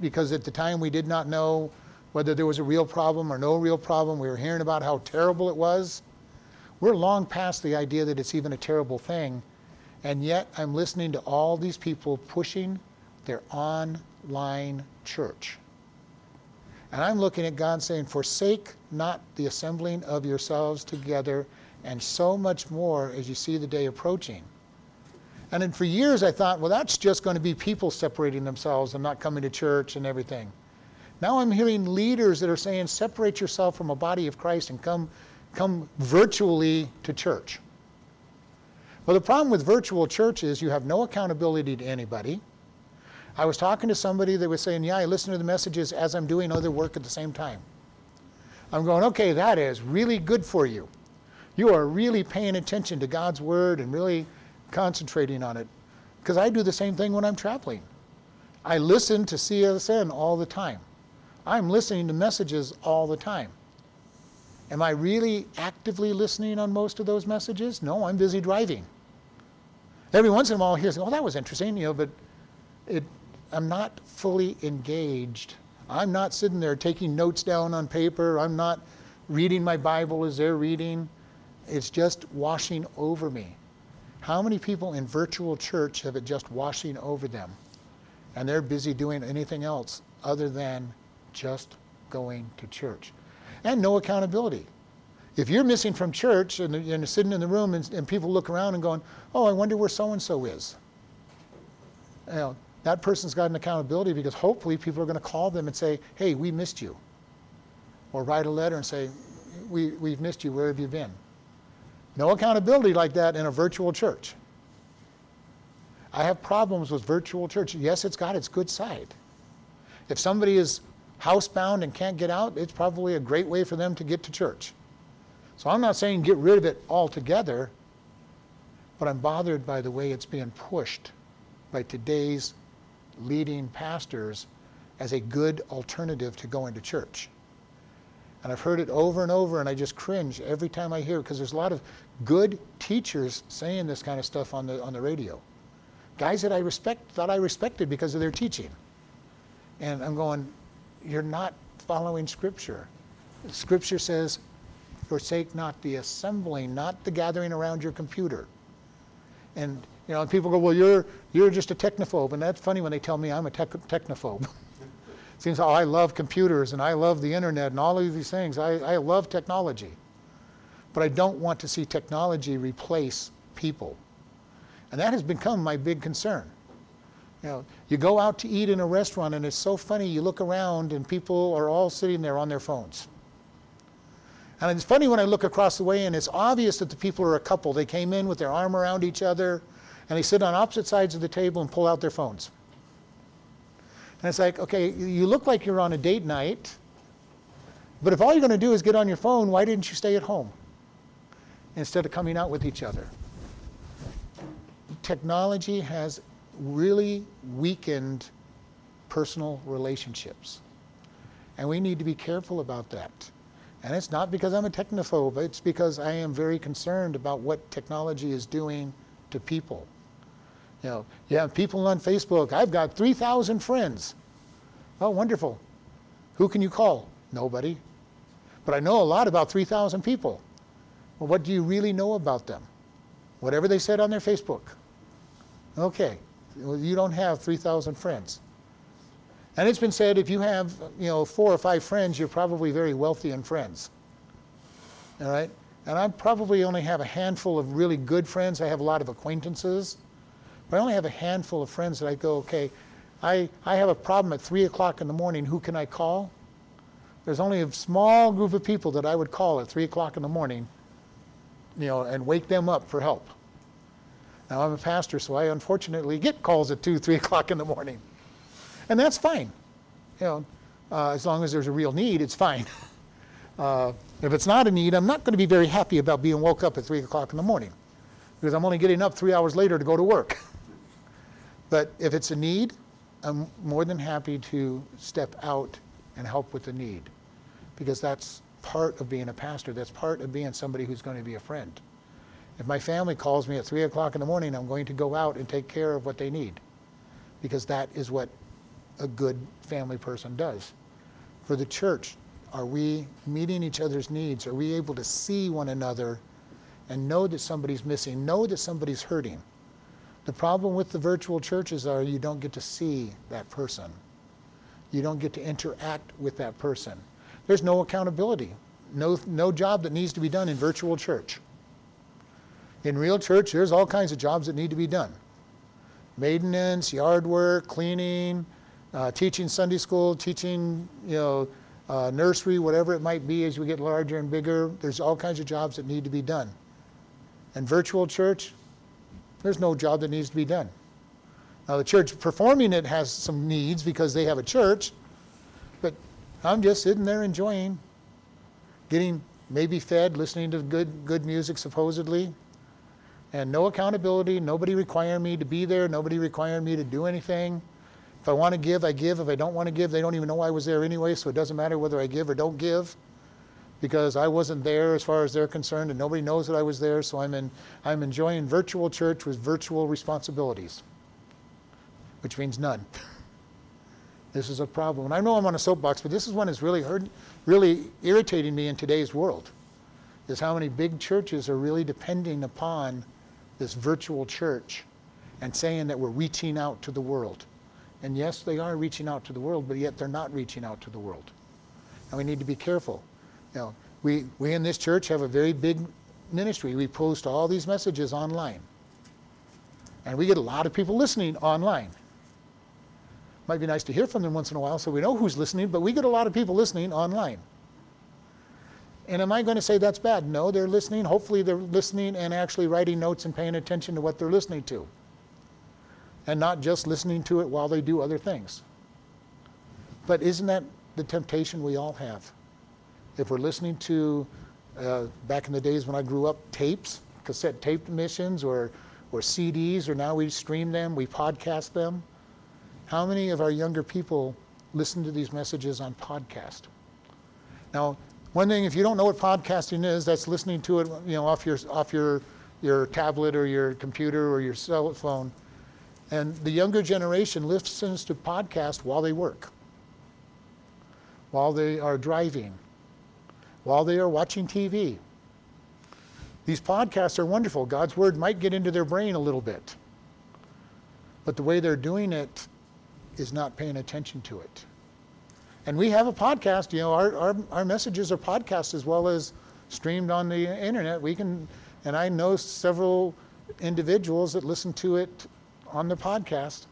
because at the time we did not know whether there was a real problem or no real problem. We were hearing about how terrible it was. We're long past the idea that it's even a terrible thing. And yet I'm listening to all these people pushing their online church. And I'm looking at God saying, Forsake not the assembling of yourselves together, and so much more as you see the day approaching. And then for years I thought, well, that's just going to be people separating themselves and not coming to church and everything. Now I'm hearing leaders that are saying, separate yourself from a body of Christ and come, come virtually to church. Well, the problem with virtual church is you have no accountability to anybody. I was talking to somebody that was saying, Yeah, I listen to the messages as I'm doing other work at the same time. I'm going, Okay, that is really good for you. You are really paying attention to God's word and really concentrating on it. Because I do the same thing when I'm traveling. I listen to CSN all the time. I'm listening to messages all the time. Am I really actively listening on most of those messages? No, I'm busy driving. Every once in a while, hear, oh, that was interesting, you know, but it, I'm not fully engaged. I'm not sitting there taking notes down on paper. I'm not reading my Bible as they're reading. It's just washing over me. How many people in virtual church have it just washing over them? And they're busy doing anything else other than just going to church. And no accountability. If you're missing from church and, and sitting in the room and, and, people look around and going, oh, I wonder where so and so is. You know, that person's got an accountability because hopefully people are going to call them and say, hey, we missed you. Or write a letter and say, we, we've missed you. Where have you been? No accountability like that in a virtual church. I have problems with virtual church. Yes, it's got its good side. If somebody is housebound and can't get out, it's probably a great way for them to get to church. So I'm not saying get rid of it altogether, but I'm bothered by the way it's being pushed by today's leading pastors as a good alternative to going to church. And I've heard it over and over, and I just cringe every time I hear it because there's a lot of good teachers saying this kind of stuff on the, on the radio. Guys that I respect, thought I respected because of their teaching. And I'm going, you're not following Scripture. Scripture says, forsake not the assembling, not the gathering around your computer. And you know, people go, well, you're you're just a technophobe, and that's funny when they tell me I'm a tech- technophobe. Seems how I love computers and I love the internet and all of these things. I, I love technology, but I don't want to see technology replace people, and that has become my big concern. You know, you go out to eat in a restaurant and it's so funny. You look around and people are all sitting there on their phones. And it's funny when I look across the way and it's obvious that the people are a couple. They came in with their arm around each other and they sit on opposite sides of the table and pull out their phones. And it's like, okay, you look like you're on a date night, but if all you're going to do is get on your phone, why didn't you stay at home instead of coming out with each other? Technology has really weakened personal relationships. And we need to be careful about that. And it's not because I'm a technophobe, it's because I am very concerned about what technology is doing to people. You know, you have people on Facebook, I've got 3,000 friends. Oh, wonderful. Who can you call? Nobody. But I know a lot about 3,000 people. Well, what do you really know about them? Whatever they said on their Facebook. Okay, you don't have 3,000 friends. And it's been said if you have, you know, four or five friends, you're probably very wealthy in friends. All right? And I probably only have a handful of really good friends. I have a lot of acquaintances. But I only have a handful of friends that I go, okay, I, I have a problem at 3 o'clock in the morning. Who can I call? There's only a small group of people that I would call at 3 o'clock in the morning, you know, and wake them up for help. Now, I'm a pastor, so I unfortunately get calls at 2, 3 o'clock in the morning. And that's fine. You know, uh, as long as there's a real need, it's fine. uh, if it's not a need, I'm not going to be very happy about being woke up at 3 o'clock in the morning because I'm only getting up three hours later to go to work. but if it's a need, I'm more than happy to step out and help with the need because that's part of being a pastor. That's part of being somebody who's going to be a friend. If my family calls me at 3 o'clock in the morning, I'm going to go out and take care of what they need because that is what a good family person does. For the church, are we meeting each other's needs? Are we able to see one another and know that somebody's missing, know that somebody's hurting. The problem with the virtual churches are you don't get to see that person. You don't get to interact with that person. There's no accountability, no, no job that needs to be done in virtual church. In real church, there's all kinds of jobs that need to be done maintenance, yard work, cleaning, uh, teaching Sunday school, teaching, you know, uh, nursery, whatever it might be as we get larger and bigger. There's all kinds of jobs that need to be done. And virtual church, there's no job that needs to be done. Now, the church performing it has some needs because they have a church, but I'm just sitting there enjoying, getting maybe fed, listening to good, good music supposedly, and no accountability, nobody requiring me to be there, nobody requiring me to do anything. If I want to give, I give. If I don't want to give, they don't even know I was there anyway, so it doesn't matter whether I give or don't give because I wasn't there as far as they're concerned and nobody knows that I was there, so I'm, in, I'm enjoying virtual church with virtual responsibilities, which means none. this is a problem. And I know I'm on a soapbox, but this is one that's really hurt, really irritating me in today's world, is how many big churches are really depending upon this virtual church and saying that we're reaching out to the world. And yes, they are reaching out to the world, but yet they're not reaching out to the world. And we need to be careful. You know, we, we in this church have a very big ministry. We post all these messages online. And we get a lot of people listening online. Might be nice to hear from them once in a while so we know who's listening, but we get a lot of people listening online. And am I going to say that's bad? No, they're listening. Hopefully, they're listening and actually writing notes and paying attention to what they're listening to and not just listening to it while they do other things. But isn't that the temptation we all have? If we're listening to, uh, back in the days when I grew up, tapes, cassette tape emissions, or, or CDs, or now we stream them, we podcast them. How many of our younger people listen to these messages on podcast? Now, one thing, if you don't know what podcasting is, that's listening to it, you know, off your off your your tablet or your computer or your cell phone and the younger generation listens to podcasts while they work, while they are driving, while they are watching TV. These podcasts are wonderful. God's word might get into their brain a little bit. But the way they're doing it is not paying attention to it. And we have a podcast, you know, our, our, our messages are podcasts as well as streamed on the internet. We can, and I know several individuals that listen to it on the podcast.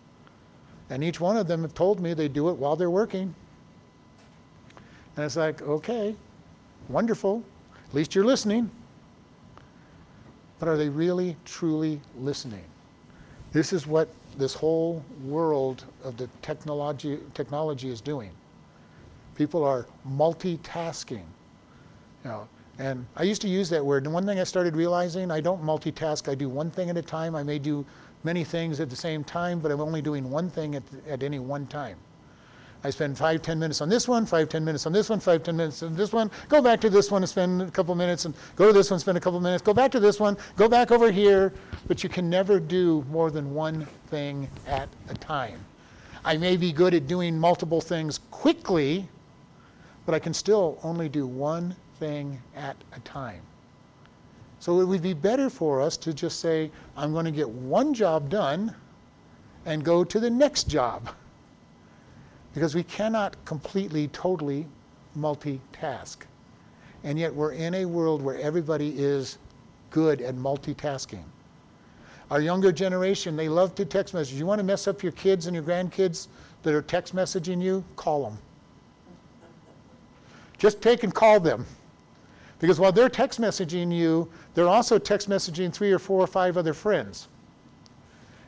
And each one of them have told me they do it while they're working. And it's like, okay, wonderful. At least you're listening. But are they really, truly listening? This is what this whole world of the technology, technology is doing. People are multitasking. You know, and I used to use that word. And one thing I started realizing, I don't multitask. I do one thing at a time. I may do many things at the same time, but I'm only doing one thing at, at any one time. I spend five, ten minutes on this one, five, ten minutes on this one, five, ten minutes on this one, go back to this one and spend a couple minutes, and go to this one, spend a couple minutes, go back to this one, go back over here, but you can never do more than one thing at a time. I may be good at doing multiple things quickly, but I can still only do one thing at a time. So it would be better for us to just say, I'm going to get one job done and go to the next job. Because we cannot completely, totally multitask. And yet we're in a world where everybody is good at multitasking. Our younger generation, they love to text message. You want to mess up your kids and your grandkids that are text messaging you? Call them. Just take and call them. Because while they're text messaging you, they're also text messaging three or four or five other friends.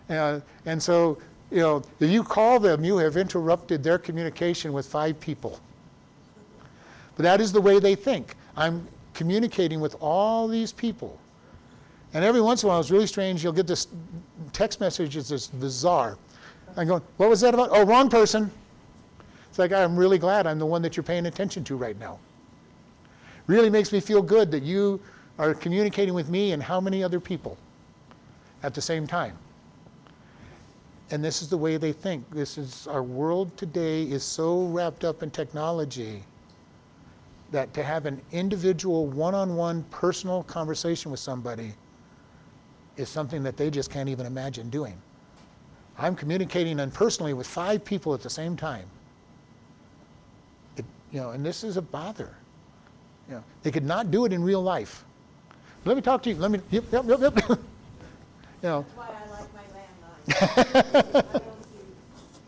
Uh, and so, you know, if you call them, you have interrupted their communication with five people. But that is the way they think. I'm communicating with all these people. And every once in a while, it's really strange. You'll get this text message that's just bizarre. I'm going, what was that about? Oh, wrong person. It's like, I'm really glad I'm the one that you're paying attention to right now. Really makes me feel good that you are communicating with me and how many other people at the same time. And this is the way they think. This is our world today is so wrapped up in technology that to have an individual one-on-one personal conversation with somebody is something that they just can't even imagine doing. I'm communicating unpersonally with five people at the same time. It, you know, and this is a bother. You know, they could not do it in real life. Let me talk to you. Let me. Yep, yep, yep, yep. you know. That's why I like my landline. I don't do,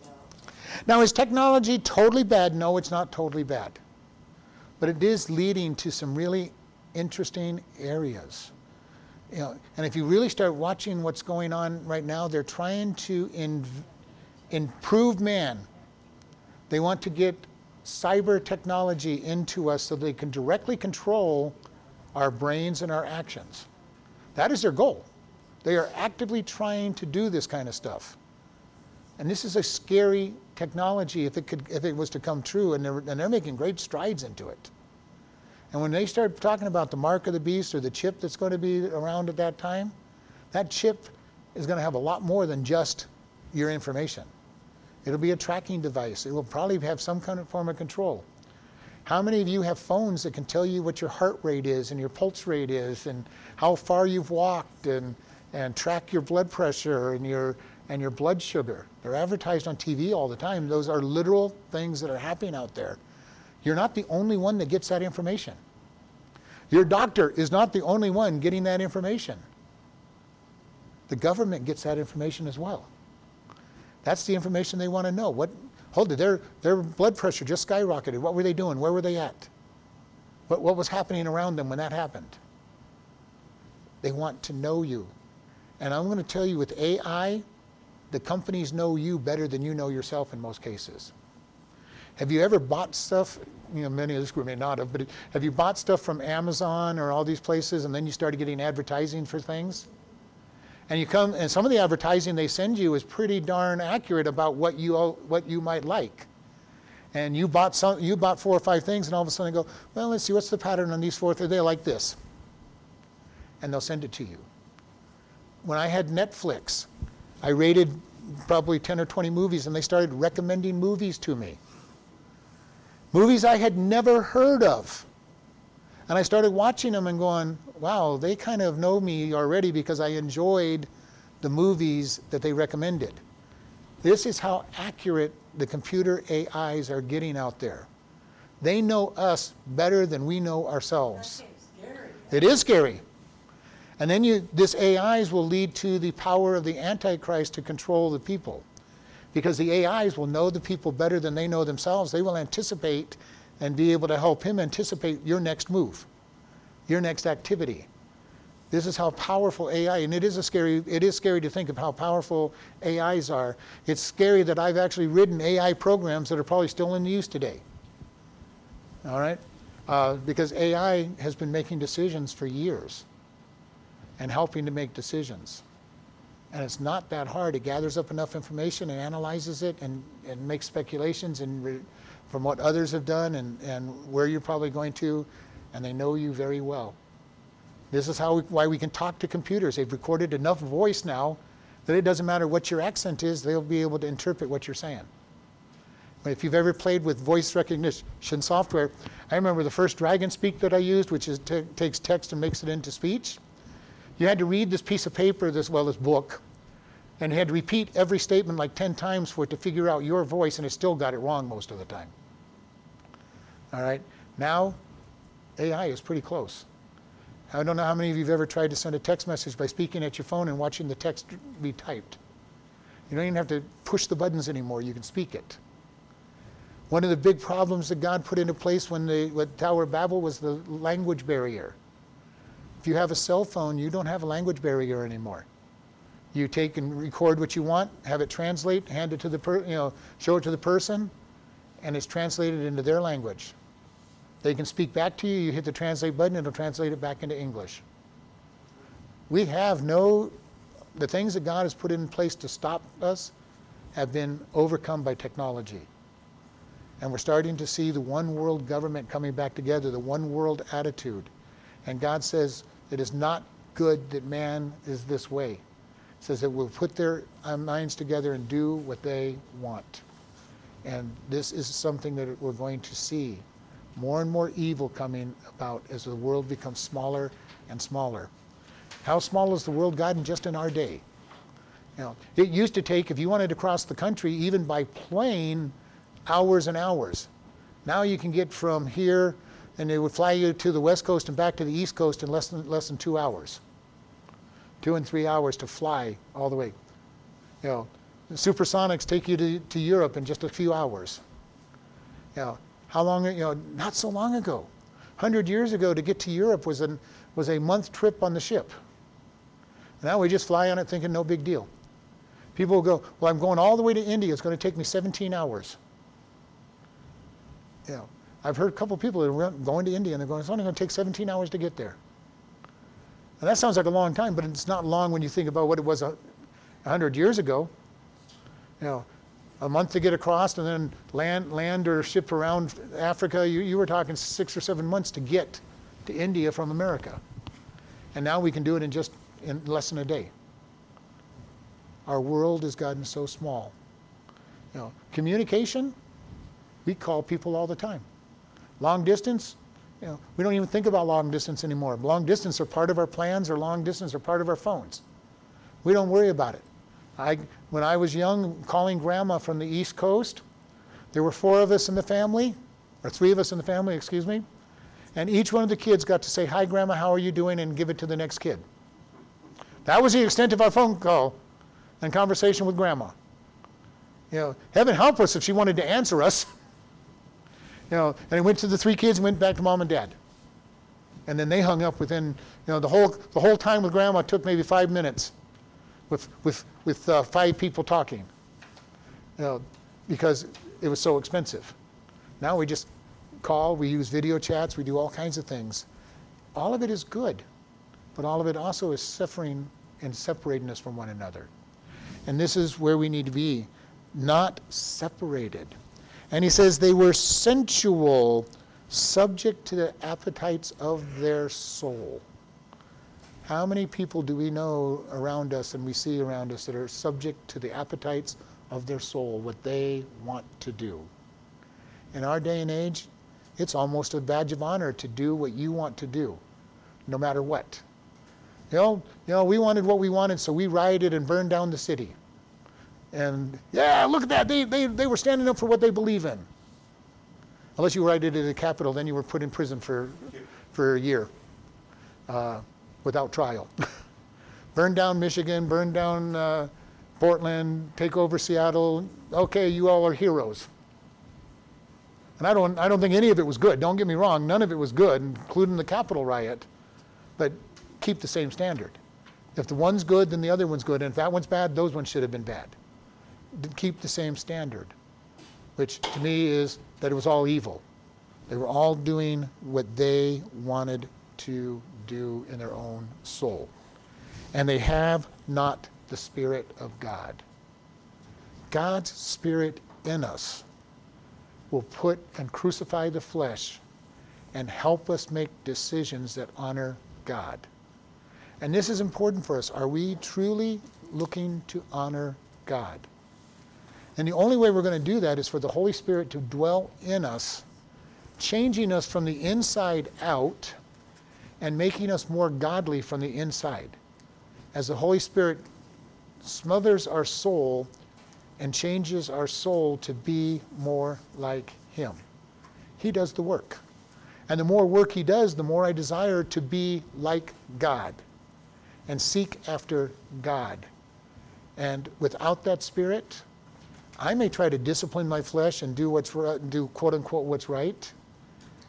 no. Now, is technology totally bad? No, it's not totally bad. But it is leading to some really interesting areas. You know, and if you really start watching what's going on right now, they're trying to in, improve man. They want to get cyber technology into us so they can directly control our brains and our actions. That is their goal. They are actively trying to do this kind of stuff. And this is a scary technology if it could if it was to come true and they're, and they're making great strides into it. And when they start talking about the mark of the beast or the chip that's going to be around at that time, that chip is going to have a lot more than just your information. It'll be a tracking device. It will probably have some kind of form of control. How many of you have phones that can tell you what your heart rate is and your pulse rate is and how far you've walked and, and track your blood pressure and your, and your blood sugar? They're advertised on TV all the time. Those are literal things that are happening out there. You're not the only one that gets that information. Your doctor is not the only one getting that information. The government gets that information as well. That's the information they want to know. What, hold it, their, their blood pressure just skyrocketed. What were they doing? Where were they at? What, what was happening around them when that happened? They want to know you. And I'm going to tell you with AI, the companies know you better than you know yourself in most cases. Have you ever bought stuff? You know, many of this group may not have, but have you bought stuff from Amazon or all these places and then you started getting advertising for things? And you come, and some of the advertising they send you is pretty darn accurate about what you what you might like. And you bought some, you bought four or five things, and all of a sudden they go, well, let's see, what's the pattern on these four? They like this, and they'll send it to you. When I had Netflix, I rated probably 10 or 20 movies, and they started recommending movies to me. Movies I had never heard of. And I started watching them and going, wow, they kind of know me already because I enjoyed the movies that they recommended. This is how accurate the computer AIs are getting out there. They know us better than we know ourselves. It is scary. And then you, this AIs will lead to the power of the Antichrist to control the people. Because the AIs will know the people better than they know themselves. They will anticipate and be able to help him anticipate your next move, your next activity. This is how powerful AI, and it is a scary, it is scary to think of how powerful AIs are. It's scary that I've actually written AI programs that are probably still in use today. All right? Uh, because AI has been making decisions for years and helping to make decisions. And it's not that hard. It gathers up enough information and analyzes it and, and makes speculations and re- from what others have done and, and where you're probably going to, and they know you very well. This is how we, why we can talk to computers. They've recorded enough voice now that it doesn't matter what your accent is, they'll be able to interpret what you're saying. If you've ever played with voice recognition software, I remember the first Dragon Speak that I used, which is takes text and makes it into speech. You had to read this piece of paper, as well as book, and had to repeat every statement like 10 times for it to figure out your voice, and it still got it wrong most of the time. All right? Now, AI is pretty close. I don't know how many of you have ever tried to send a text message by speaking at your phone and watching the text be typed. You don't even have to push the buttons anymore, you can speak it. One of the big problems that God put into place when the when Tower of Babel was the language barrier. If you have a cell phone, you don't have a language barrier anymore. You take and record what you want, have it translate, hand it to the per, you know, show it to the person, and it's translated into their language. They can speak back to you, you hit the translate button, it'll translate it back into English. We have no, the things that God has put in place to stop us have been overcome by technology. And we're starting to see the one world government coming back together, the one world attitude. And God says it is not good that man is this way. Says that we'll put their uh, minds together and do what they want. And this is something that we're going to see more and more evil coming about as the world becomes smaller and smaller. How small has the world gotten just in our day? You know, it used to take, if you wanted to cross the country, even by plane, hours and hours. Now you can get from here, and they would fly you to the west coast and back to the east coast in less than less than two hours. Two and three hours to fly all the way. You know, supersonics take you to, to Europe in just a few hours. You know, how long? You know, not so long ago, hundred years ago, to get to Europe was an was a month trip on the ship. Now we just fly on it thinking no big deal. People will go, well, I'm going all the way to India. It's going to take me 17 hours. You know, I've heard a couple people that are going to India and they're going, it's only going to take 17 hours to get there. And that sounds like a long time, but it's not long when you think about what it was a, 100 years ago. You know, a month to get across and then land, land or ship around Africa, you, you were talking six or seven months to get to India from America. And now we can do it in just in less than a day. Our world has gotten so small. You know, communication, we call people all the time. Long distance, you know, we don't even think about long distance anymore. Long distance are part of our plans, or long distance are part of our phones. We don't worry about it. I, when I was young, calling grandma from the East Coast, there were four of us in the family, or three of us in the family, excuse me, and each one of the kids got to say, Hi, grandma, how are you doing? and give it to the next kid. That was the extent of our phone call and conversation with grandma. You know, heaven help us if she wanted to answer us. You know, and it went to the three kids and went back to mom and dad. And then they hung up within, you know, the whole, the whole time with grandma took maybe five minutes with, with, with uh, five people talking. You know, because it was so expensive. Now we just call, we use video chats, we do all kinds of things. All of it is good, but all of it also is suffering and separating us from one another. And this is where we need to be, not separated. And he says they were sensual, subject to the appetites of their soul. How many people do we know around us and we see around us that are subject to the appetites of their soul, what they want to do? In our day and age, it's almost a badge of honor to do what you want to do, no matter what. You know, you know, we wanted what we wanted, so we rioted and burned down the city. And yeah, look at that. They, they, they were standing up for what they believe in. Unless you rioted at the Capitol, then you were put in prison for, for a year uh, without trial. burn down Michigan, burn down uh, Portland, take over Seattle. Okay, you all are heroes. And I don't, I don't think any of it was good. Don't get me wrong, none of it was good, including the Capitol riot. But keep the same standard. If the one's good, then the other one's good. And if that one's bad, those ones should have been bad. Keep the same standard, which to me is that it was all evil. They were all doing what they wanted to do in their own soul. And they have not the Spirit of God. God's Spirit in us will put and crucify the flesh and help us make decisions that honor God. And this is important for us. Are we truly looking to honor God? And the only way we're going to do that is for the Holy Spirit to dwell in us, changing us from the inside out and making us more godly from the inside. As the Holy Spirit smothers our soul and changes our soul to be more like Him. He does the work. And the more work He does, the more I desire to be like God and seek after God. And without that spirit, I may try to discipline my flesh and do what's right, do quote unquote what's right,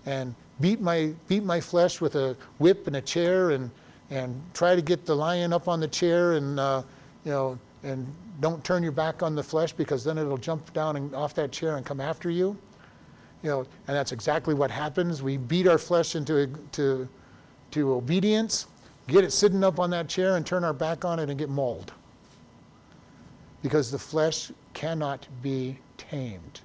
and beat my beat my flesh with a whip and a chair and and try to get the lion up on the chair and uh, you know and don't turn your back on the flesh because then it'll jump down and off that chair and come after you. You know, and that's exactly what happens. We beat our flesh into to to obedience, get it sitting up on that chair and turn our back on it and get mauled. Because the flesh cannot be tamed.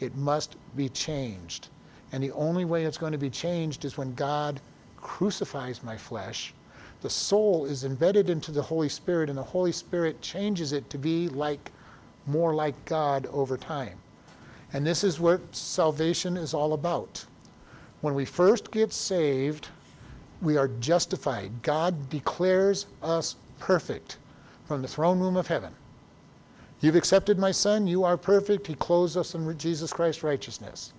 It must be changed. And the only way it's going to be changed is when God crucifies my flesh. The soul is embedded into the Holy Spirit, and the Holy Spirit changes it to be like more like God over time. And this is what salvation is all about. When we first get saved, we are justified. God declares us perfect from the throne room of heaven. You've accepted my Son, you are perfect. He clothes us in Jesus Christ's righteousness.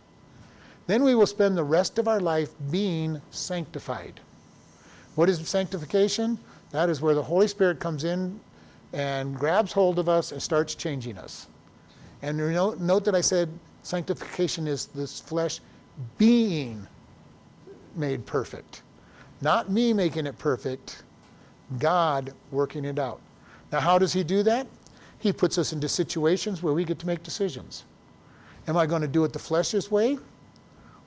Then we will spend the rest of our life being sanctified. What is sanctification? That is where the Holy Spirit comes in and grabs hold of us and starts changing us. And note, note that I said sanctification is this flesh being made perfect. Not me making it perfect, God working it out. Now, how does He do that? He puts us into situations where we get to make decisions. Am I going to do it the flesh's way?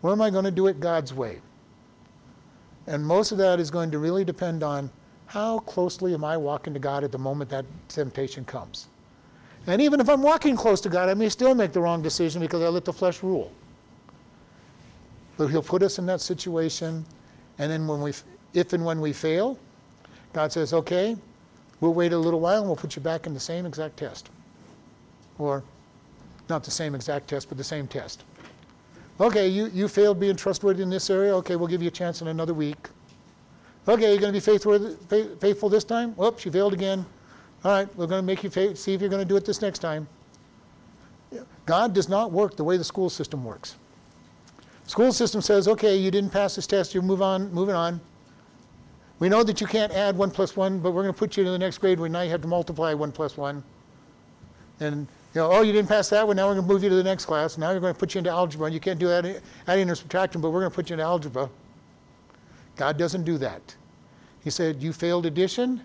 Or am I going to do it God's way? And most of that is going to really depend on how closely am I walking to God at the moment that temptation comes. And even if I'm walking close to God, I may still make the wrong decision because I let the flesh rule. But He'll put us in that situation, and then when we, if and when we fail, God says, "Okay, we'll wait a little while and we'll put you back in the same exact test, or not the same exact test, but the same test." Okay, you, you failed being trustworthy in this area. Okay, we'll give you a chance in another week. Okay, you're going to be faithful, faithful this time? Whoops, you failed again. All right, we're going to make you fa- see if you're going to do it this next time. God does not work the way the school system works. School system says, okay, you didn't pass this test, you move on, moving on. We know that you can't add one plus one, but we're going to put you to the next grade where now you have to multiply one plus one. And you know, oh, you didn't pass that one. Now we're going to move you to the next class. Now we're going to put you into algebra. And you can't do adding, or subtraction, but we're going to put you into algebra. God doesn't do that. He said, You failed addition.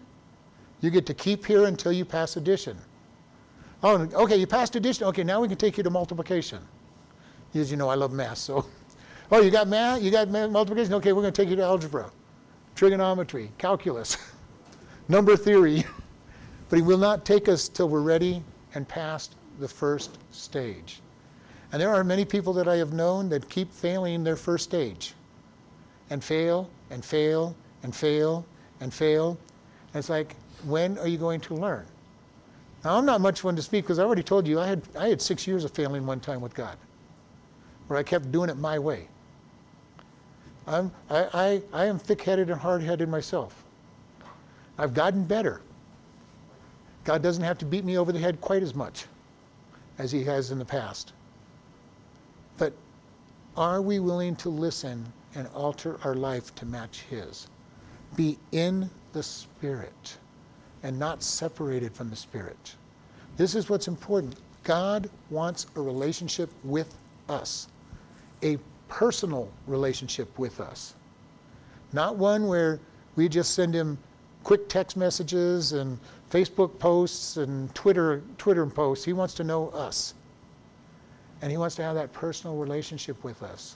You get to keep here until you pass addition. Oh, okay, you passed addition. Okay, now we can take you to multiplication. As you know, I love math, so. Oh, you got math? You got multiplication? Okay, we're going to take you to algebra, trigonometry, calculus, number theory. But he will not take us till we're ready and past the first stage. And there are many people that I have known that keep failing their first stage and fail and fail and fail and fail. And it's like, when are you going to learn? Now, I'm not much one to speak because I already told you I had, I had six years of failing one time with God, where I kept doing it my way. I'm, I, I, I am thick headed and hard headed myself. I've gotten better. God doesn't have to beat me over the head quite as much as he has in the past. But are we willing to listen and alter our life to match his? Be in the Spirit and not separated from the Spirit. This is what's important. God wants a relationship with us, a personal relationship with us, not one where we just send him quick text messages and Facebook posts and Twitter Twitter posts. He wants to know us. And he wants to have that personal relationship with us.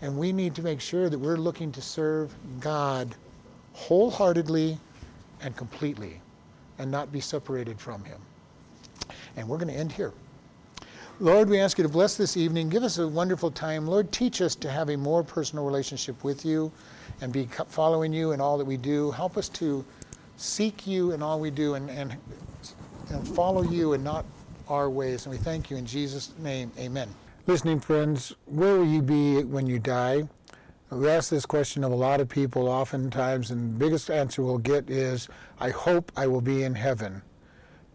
And we need to make sure that we're looking to serve God wholeheartedly and completely and not be separated from him. And we're going to end here. Lord, we ask you to bless this evening. Give us a wonderful time. Lord, teach us to have a more personal relationship with you and be following you in all that we do. Help us to seek you in all we do and, and, and follow you and not our ways. And we thank you in Jesus' name. Amen. Listening friends, where will you be when you die? We ask this question of a lot of people oftentimes, and the biggest answer we'll get is, I hope I will be in heaven.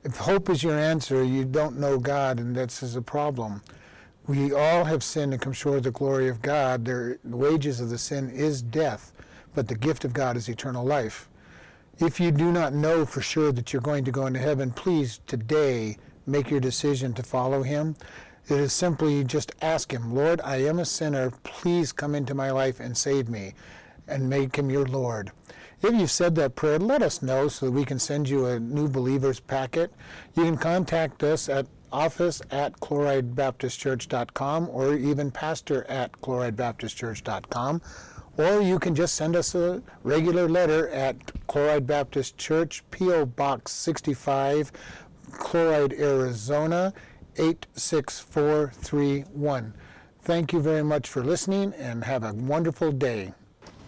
If hope is your answer, you don't know God, and that's a problem. We all have sinned and come short of the glory of God. the wages of the sin is death, but the gift of God is eternal life. If you do not know for sure that you're going to go into heaven, please today make your decision to follow him. It is simply just ask him, Lord, I am a sinner. Please come into my life and save me and make him your Lord. If you've said that prayer, let us know so that we can send you a new believers packet. You can contact us at office at chloridebaptistchurch.com or even pastor at chloridebaptistchurch.com or you can just send us a regular letter at Chloride Baptist Church, P.O. Box 65, Chloride, Arizona 86431. Thank you very much for listening and have a wonderful day.